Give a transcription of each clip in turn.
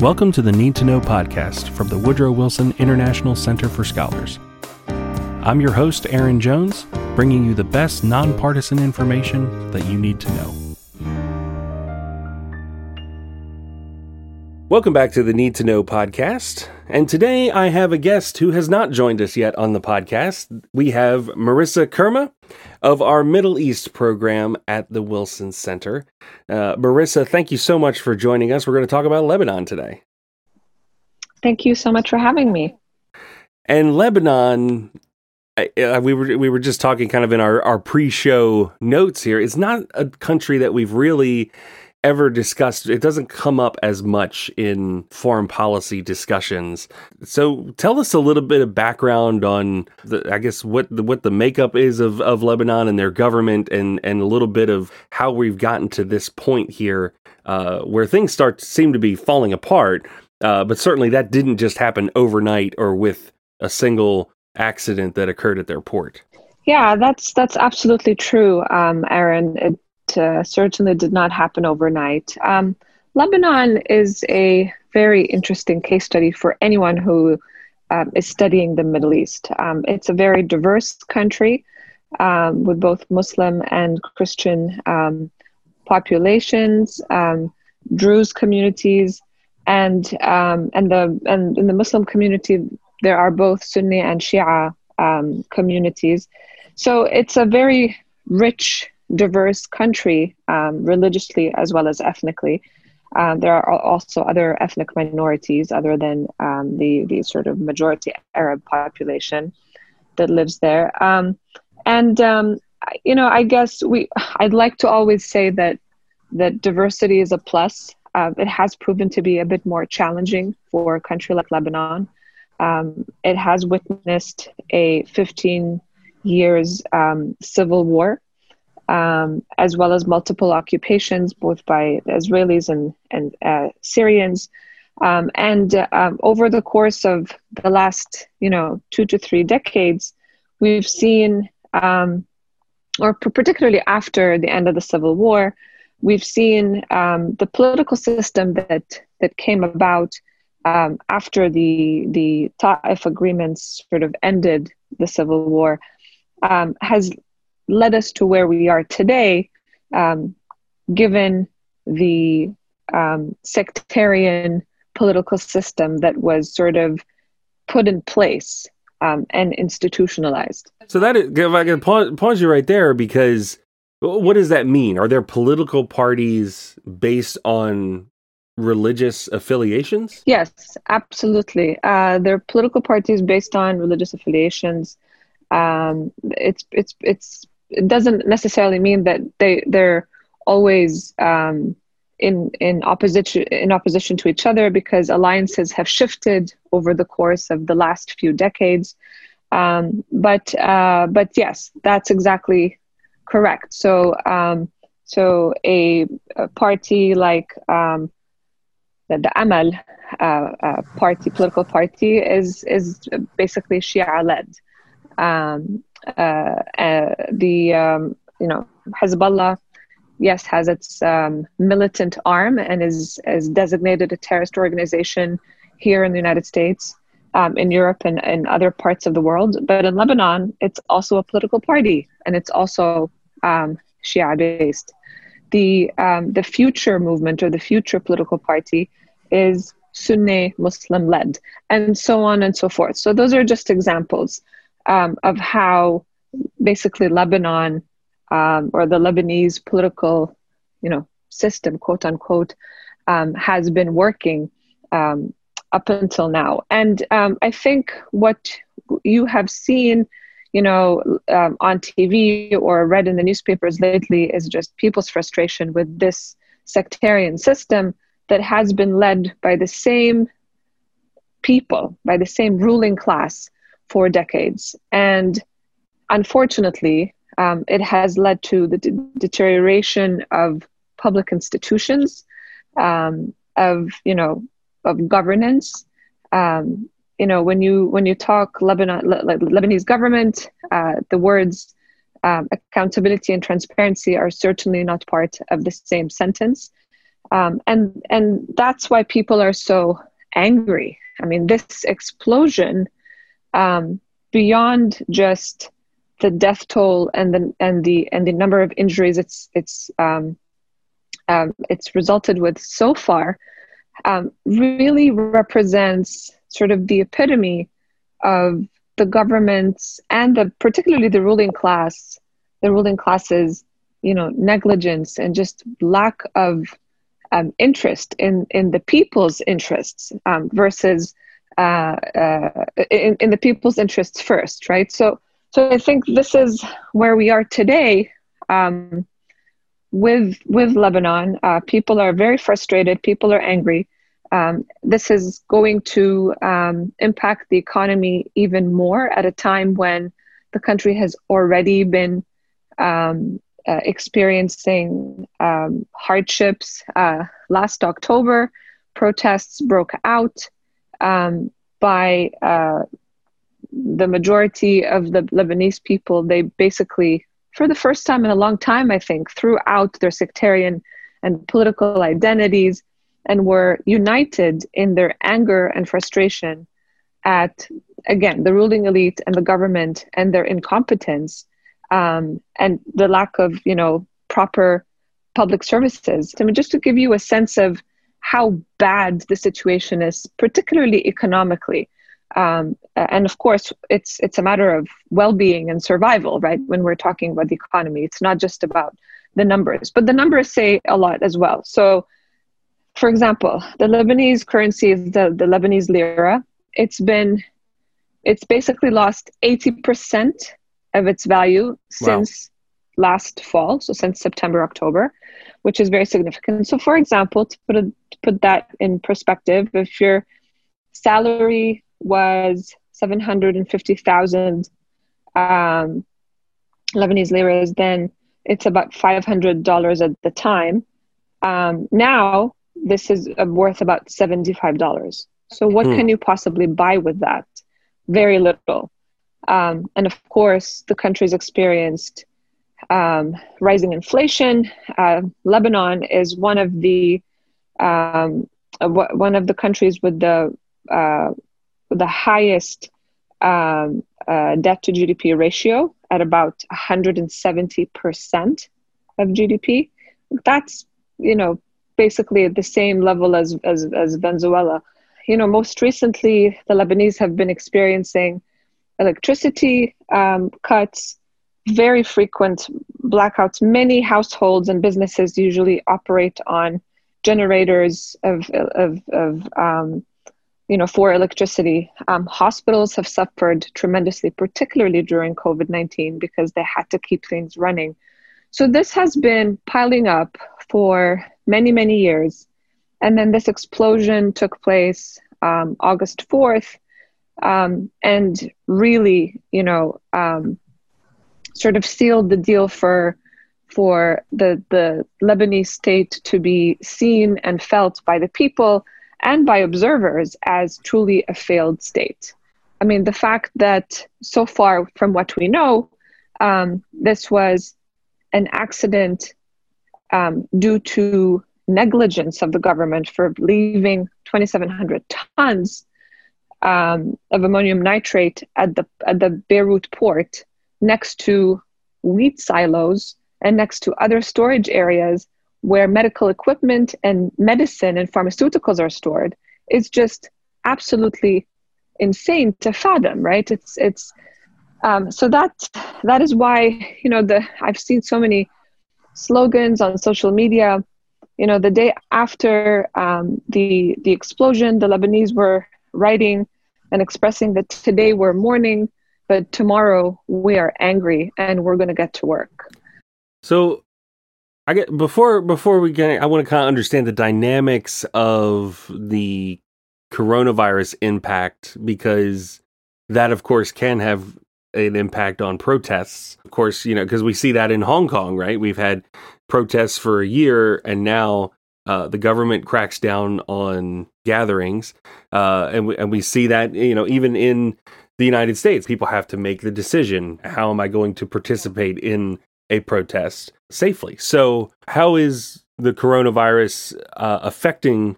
Welcome to the Need to Know podcast from the Woodrow Wilson International Center for Scholars. I'm your host, Aaron Jones, bringing you the best nonpartisan information that you need to know. Welcome back to the Need to Know podcast. And today I have a guest who has not joined us yet on the podcast. We have Merissa Khurma of our Middle East program at the Wilson Center. Uh, Merissa, thank you so much for joining us. We're going to talk about Lebanon today. Thank you so much for having me. And Lebanon, uh, we were we were just talking kind of in our, our pre-show notes here. It's not a country that we've really ever discussed. It doesn't come up as much in foreign policy discussions. So tell us a little bit of background on the, I guess what the, what the makeup is of, of Lebanon and their government, and and a little bit of how we've gotten to this point here, uh, where things start to seem to be falling apart. Uh, but certainly that didn't just happen overnight or with a single accident that occurred at their port. Yeah, that's that's absolutely true, um, Aaron. It uh, certainly did not happen overnight. Um, Lebanon is a very interesting case study for anyone who um, is studying the Middle East. Um, it's a very diverse country um, with both Muslim and Christian um, populations, um, Druze communities, and and the and in the Muslim community there are both Sunni and Shia communities. So it's a very rich diverse country um, religiously as well as ethnically. Um, there are also other ethnic minorities other than um, the the sort of majority Arab population that lives there. Um, and um, you know, I guess we I'd like to always say that that diversity is a plus. Uh, it has proven to be a bit more challenging for a country like Lebanon. It has witnessed a 15 years civil war um, as well as multiple occupations, both by Israelis and, and uh, Syrians. Um, and um, over the course of the last, you know, two to three decades, we've seen, um, or particularly after the end of the Civil War, we've seen um, the political system that that came about um, after the the Ta'if agreements sort of ended the Civil War has led us to where we are today, um, given the um, sectarian political system that was sort of put in place um, and institutionalized. So that is, if I can pause, pause you right there, because what does that mean? Are there political parties based on religious affiliations? Yes, absolutely. Uh, there are political parties based on religious affiliations. Um, it's it's it's it doesn't necessarily mean that they they're always um, in in opposition in opposition to each other because alliances have shifted over the course of the last few decades. Um, but uh, but yes, that's exactly correct. So um, so a, a, party like um, the, the Amal uh, uh, party, political party, is is basically Shia led. Um, the um, you know Hezbollah, yes, has its um, militant arm and is is designated a terrorist organization here in the United States, um, in Europe, and in other parts of the world. But in Lebanon, it's also a political party, and it's also um, Shia based. The um, the future movement or the future political party is Sunni Muslim led, and so on and so forth. So those are just examples um, of how basically Lebanon um, or the Lebanese political, you know, system, quote unquote, um, has been working um, up until now. And um, I think what you have seen, you know, um, on TV or read in the newspapers lately is just people's frustration with this sectarian system that has been led by the same people, by the same ruling class for decades. And unfortunately, um, it has led to the de- deterioration of public institutions, um, of you know, of governance. Um, you know, when you when you talk Lebanon, Le- Lebanese government, uh, the words um, accountability and transparency are certainly not part of the same sentence. Um, and and that's why people are so angry. I mean, this explosion, um, beyond just the death toll and the and the and the number of injuries it's it's um, um, it's resulted with so far, um, really represents sort of the epitome of the government's and the particularly the ruling class, the ruling classes, you know, negligence and just lack of um, interest in in the people's interests um, versus uh, uh, in, in the people's interests first, right? So, so I think this is where we are today um, with with Lebanon. Uh, people are very frustrated. People are angry. Um, this is going to um, impact the economy even more at a time when the country has already been um, uh, experiencing um, hardships. Uh, last October, protests broke out um, by uh, the majority of the Lebanese people. They basically, for the first time in a long time, I think, threw out their sectarian and political identities and were united in their anger and frustration at, again, the ruling elite and the government and their incompetence um, and the lack of, you know, proper public services. I mean, just to give you a sense of how bad the situation is, particularly economically. Um, and of course, it's it's a matter of well-being and survival, right? When we're talking about the economy, it's not just about the numbers, but the numbers say a lot as well. So, for example, the Lebanese currency is the, the Lebanese lira. It's been it's basically lost 80% of its value since wow. last fall, so since September, October, which is very significant. So, for example, to put, a, to put that in perspective, if your salary was 750,000 um, Lebanese liras, then it's about $500 at the time. Um, now, this is worth about $75. So, what hmm. can you possibly buy with that? Very little. Um, and of course, the country's experienced um, rising inflation. Uh, Lebanon is one of the um, uh, one of the countries with the uh, the highest um, uh, debt to GDP ratio at about 170 percent of GDP. That's you know basically at the same level as, as as Venezuela. You know, most recently, the Lebanese have been experiencing electricity um, cuts, very frequent blackouts. Many households and businesses usually operate on generators of, of, of um, you know, for electricity. Um, hospitals have suffered tremendously, particularly during COVID 19, because they had to keep things running. So this has been piling up for many, many years. And then this explosion took place um, August 4th um, and really, you know, um, sort of sealed the deal for for the the Lebanese state to be seen and felt by the people and by observers as truly a failed state. I mean, the fact that so far, from what we know, um, this was an accident um, due to negligence of the government for leaving 2,700 tons um, of ammonium nitrate at the at the Beirut port next to wheat silos and next to other storage areas where medical equipment and medicine and pharmaceuticals are stored is just absolutely insane to fathom right? It's it's um, so that that is why you know the i've seen so many slogans on social media. You know the day after um, the the explosion the lebanese were writing and expressing that today we're mourning, but tomorrow we are angry and we're going to get to work. So, I get before before we get, I want to kind of understand the dynamics of the coronavirus impact because that, of course, can have an impact on protests. Of course, you know, because we see that in Hong Kong, right? We've had protests for a year, and now uh, the government cracks down on gatherings, uh, and we, and we see that you know even in the United States, people have to make the decision: how am I going to participate in a protest safely? So, how is the coronavirus uh, affecting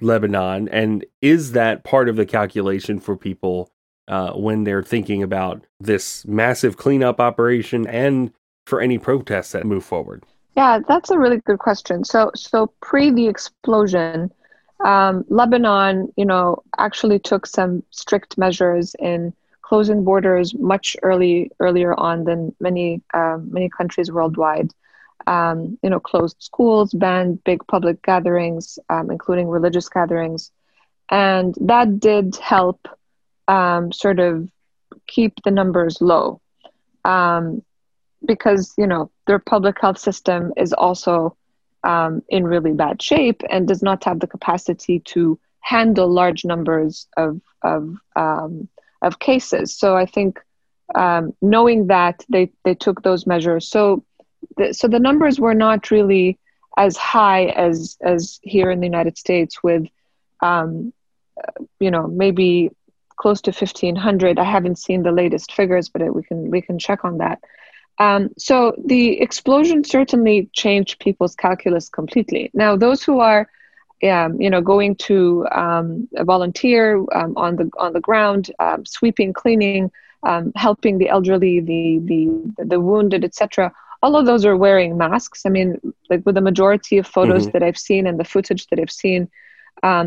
Lebanon, and is that part of the calculation for people uh, when they're thinking about this massive cleanup operation and for any protests that move forward? Yeah, that's a really good question. So, so pre the explosion, um, Lebanon, you know, actually took some strict measures in closing borders much early earlier on than many uh, many countries worldwide. Um, you know, closed schools, banned big public gatherings, um, including religious gatherings, and that did help um, sort of keep the numbers low, um, because you know their public health system is also um, in really bad shape and does not have the capacity to handle large numbers of of um, of cases. So I think um, knowing that they they took those measures. So the, so the numbers were not really as high as as here in the United States with um, you know maybe close to 1500 i haven't seen the latest figures but we can we can check on that um, so the explosion certainly changed people's calculus completely. Now, those who are, um, you know, going to um, volunteer um, on the on the ground, um, sweeping, cleaning, um, helping the elderly, the the the wounded, etc. All of those are wearing masks. I mean, like with the majority of photos mm-hmm. that I've seen and the footage that I've seen uh,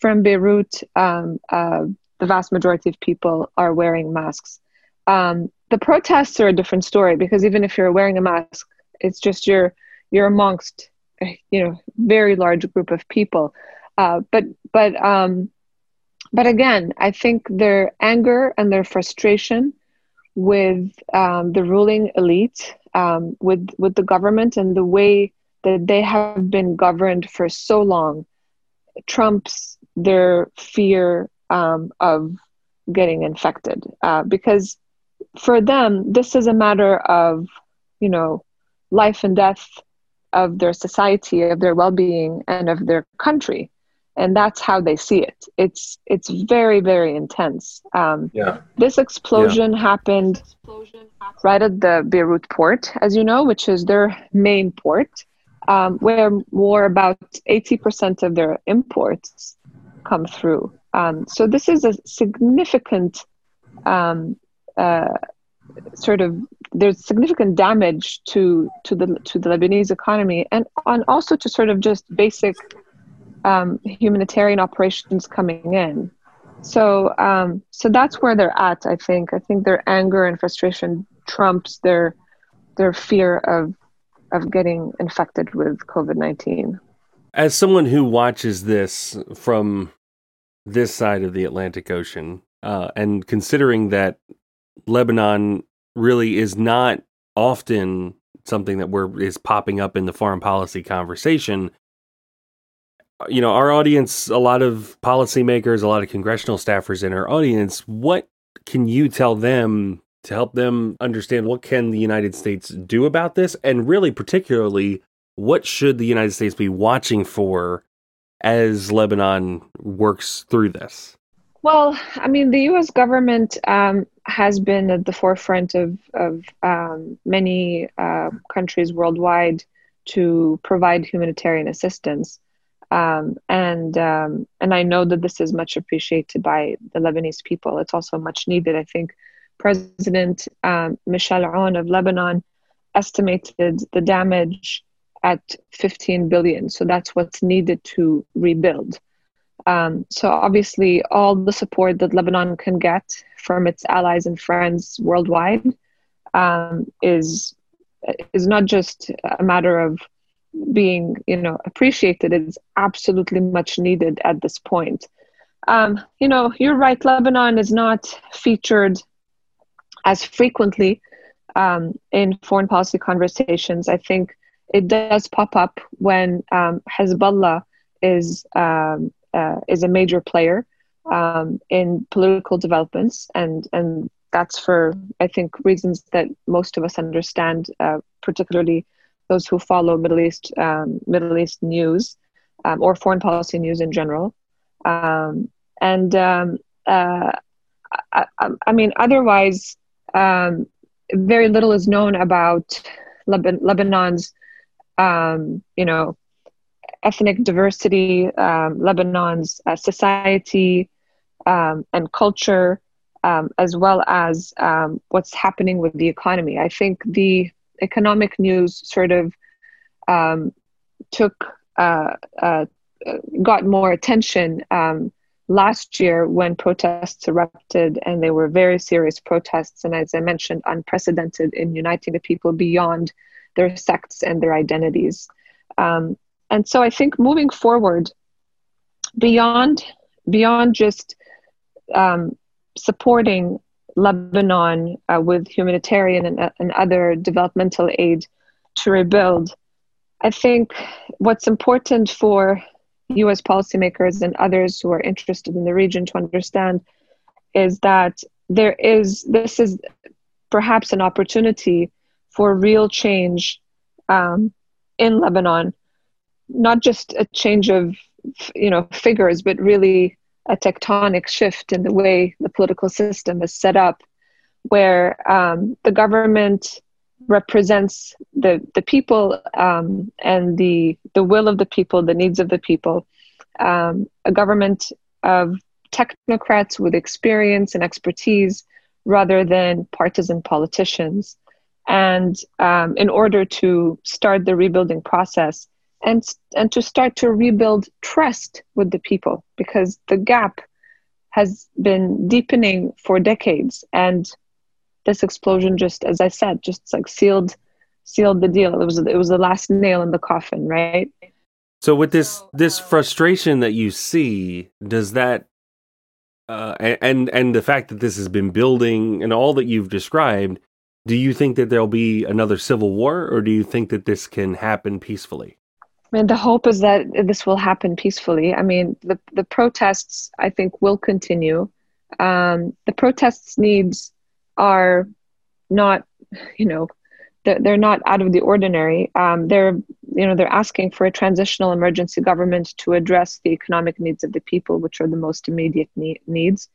from Beirut, uh, the vast majority of people are wearing masks. Um, the protests are a different story because even if you're wearing a mask, it's just you're you're amongst you know very large group of people. Uh, but but um, but again, I think their anger and their frustration with um, the ruling elite, um, with with the government and the way that they have been governed for so long, trumps their fear um, of getting infected. Uh, because for them, this is a matter of, you know, life and death of their society, of their well-being, and of their country, and that's how they see it. It's it's very very intense. Um, yeah. This explosion yeah. happened right at the Beirut port, as you know, which is their main port, um, where more about eighty percent of their imports come through. Um, so this is a significant um, uh, sort of there's significant damage to to the to the Lebanese economy and and also to sort of just basic um, humanitarian operations coming in. So um, so that's where they're at. I think I think their anger and frustration trumps their their fear of of getting infected with COVID nineteen. As someone who watches this from this side of the Atlantic Ocean, uh, and considering that Lebanon really is not often something that we're is popping up in the foreign policy conversation. Uh, you know, our audience, a lot of policymakers, a lot of congressional staffers in our audience, what can you tell them to help them understand what can the United States do about this and really particularly what should the United States be watching for as Lebanon works through this? Well, I mean, the U.S. government um, has been at the forefront of, of um, many uh, countries worldwide to provide humanitarian assistance, um, and um, and I know that this is much appreciated by the Lebanese people. It's also much needed. I think President um, Michel Aoun of Lebanon estimated the damage at 15 billion. So that's what's needed to rebuild. Um, so obviously, all the support that Lebanon can get from its allies and friends worldwide um, is is not just a matter of being, you know, appreciated. It's absolutely much needed at this point. Um, you know, you're right. Lebanon is not featured as frequently um, in foreign policy conversations. I think it does pop up when um, Hezbollah is um, uh, is a major player um, in political developments, and and that's for I think reasons that most of us understand, uh, particularly those who follow Middle East um, Middle East news um, or foreign policy news in general. Um, and um, uh, I, I, mean, otherwise, um, very little is known about Lebanon's, you know, ethnic diversity, um, Lebanon's uh, society um, and culture, um, as well as um, what's happening with the economy. I think the economic news sort of um, took uh, uh, got more attention last year when protests erupted, and they were very serious protests, and as I mentioned, unprecedented in uniting the people beyond their sects and their identities. Um, and so I think moving forward, beyond beyond just um, supporting Lebanon uh, with humanitarian and, and other developmental aid to rebuild, I think what's important for US policymakers and others who are interested in the region to understand is that there is, this is perhaps an opportunity for real change um, in Lebanon, not just a change of, you know, figures, but really a tectonic shift in the way the political system is set up, where um, the government represents the the people um, and the the will of the people, the needs of the people. Um, a government of technocrats with experience and expertise, rather than partisan politicians. And um, in order to start the rebuilding process, and and to start to rebuild trust with the people, because the gap has been deepening for decades, and this explosion just as i said just like sealed sealed the deal. It was it was the last nail in the coffin right? So with this this frustration that you see does that uh, and and the fact that this has been building and all that you've described do you think that there'll be another civil war or do you think that this can happen peacefully I mean, the hope is that this will happen peacefully. I mean, the, the protests, I think, will continue. Um, the protests needs are not, you know, they're, they're not out of the ordinary. Um, they're, you know, they're asking for a transitional emergency government to address the economic needs of the people, which are the most immediate need, needs.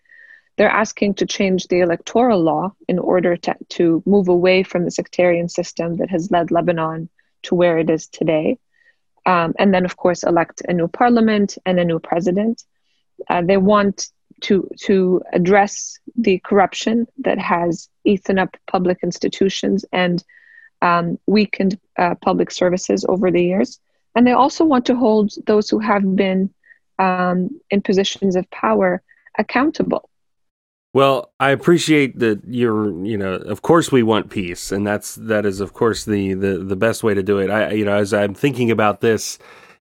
They're asking to change the electoral law in order to, to move away from the sectarian system that has led Lebanon to where it is today. Um, and then, of course, elect a new parliament and a new president. Uh, they want to to address the corruption that has eaten up public institutions and um, weakened uh, public services over the years. And they also want to hold those who have been um, in positions of power accountable. Well, I appreciate that you're, you know, of course we want peace, and that's that is of course the the the best way to do it. I, you know, as I'm thinking about this,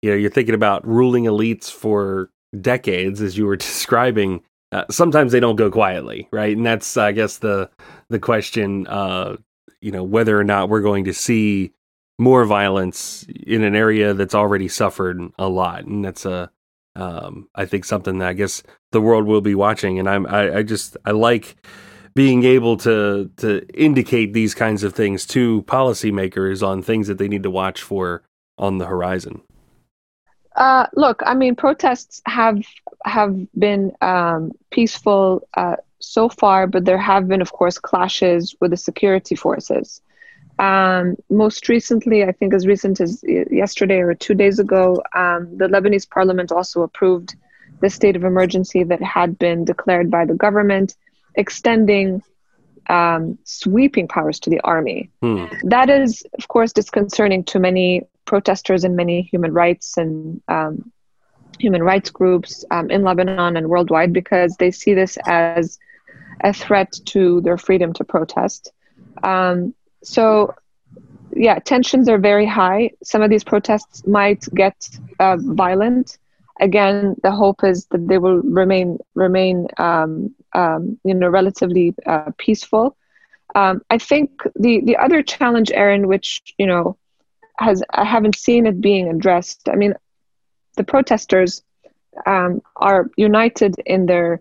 you know, you're thinking about ruling elites for decades, as you were describing, uh, sometimes they don't go quietly, right? And that's, I guess, the the question. Uh, you know, whether or not we're going to see more violence in an area that's already suffered a lot, and that's a, um, I think, something that I guess the world will be watching. And I'm, I, I just, I like being able to to indicate these kinds of things to policymakers on things that they need to watch for on the horizon. Uh, look, I mean, protests have have been um, peaceful uh, so far, but there have been, of course, clashes with the security forces. Um, most recently, I think as recent as yesterday or two days ago, um, the Lebanese parliament also approved the state of emergency that had been declared by the government, extending um, sweeping powers to the army. Hmm. That is, of course, disconcerting to many protesters and many human rights and um, human rights groups um, in Lebanon and worldwide because they see this as a threat to their freedom to protest. Um, so, yeah, tensions are very high. Some of these protests might get uh, violent. Again, the hope is that they will remain remain um, um, you know relatively uh, peaceful. Um, I think the the other challenge, Aaron, which you know has I haven't seen it being addressed. I mean, the protesters um, are united in their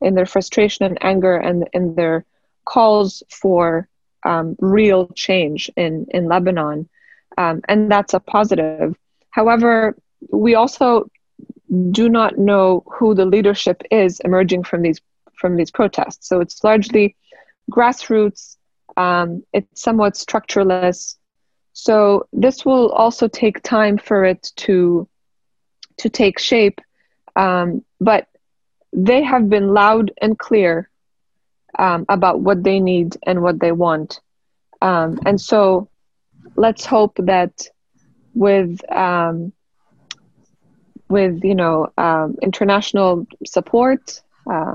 in their frustration and anger and in their calls for um, real change in in Lebanon, um, and that's a positive. However, we also do not know who the leadership is emerging from these from these protests. So it's largely grassroots. Um, it's somewhat structureless. So this will also take time for it to to take shape. Um, but they have been loud and clear um, about what they need and what they want. Um, and so let's hope that with um, with you know um, international support uh,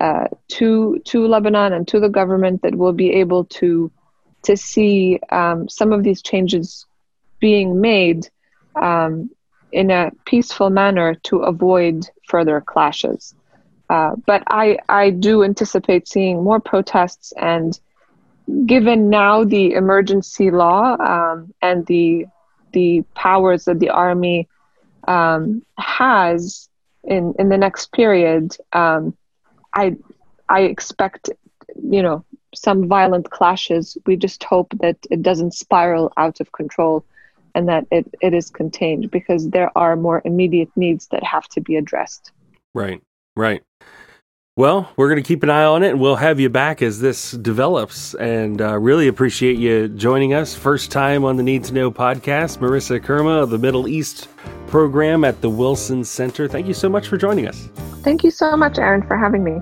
uh, to to Lebanon and to the government that will be able to to see um, some of these changes being made um, in a peaceful manner to avoid further clashes. Uh, but I, I do anticipate seeing more protests, and given now the emergency law um, and the the powers that the army um, has in in the next period, um, I I expect you know some violent clashes. We just hope that it doesn't spiral out of control and that it, it is contained because there are more immediate needs that have to be addressed. Right, right. Well, we're going to keep an eye on it and we'll have you back as this develops. And uh, really appreciate you joining us. First time on the Need to Know podcast. Merissa Khurma of the Middle East program at the Wilson Center. Thank you so much for joining us. Thank you so much, Aaron, for having me.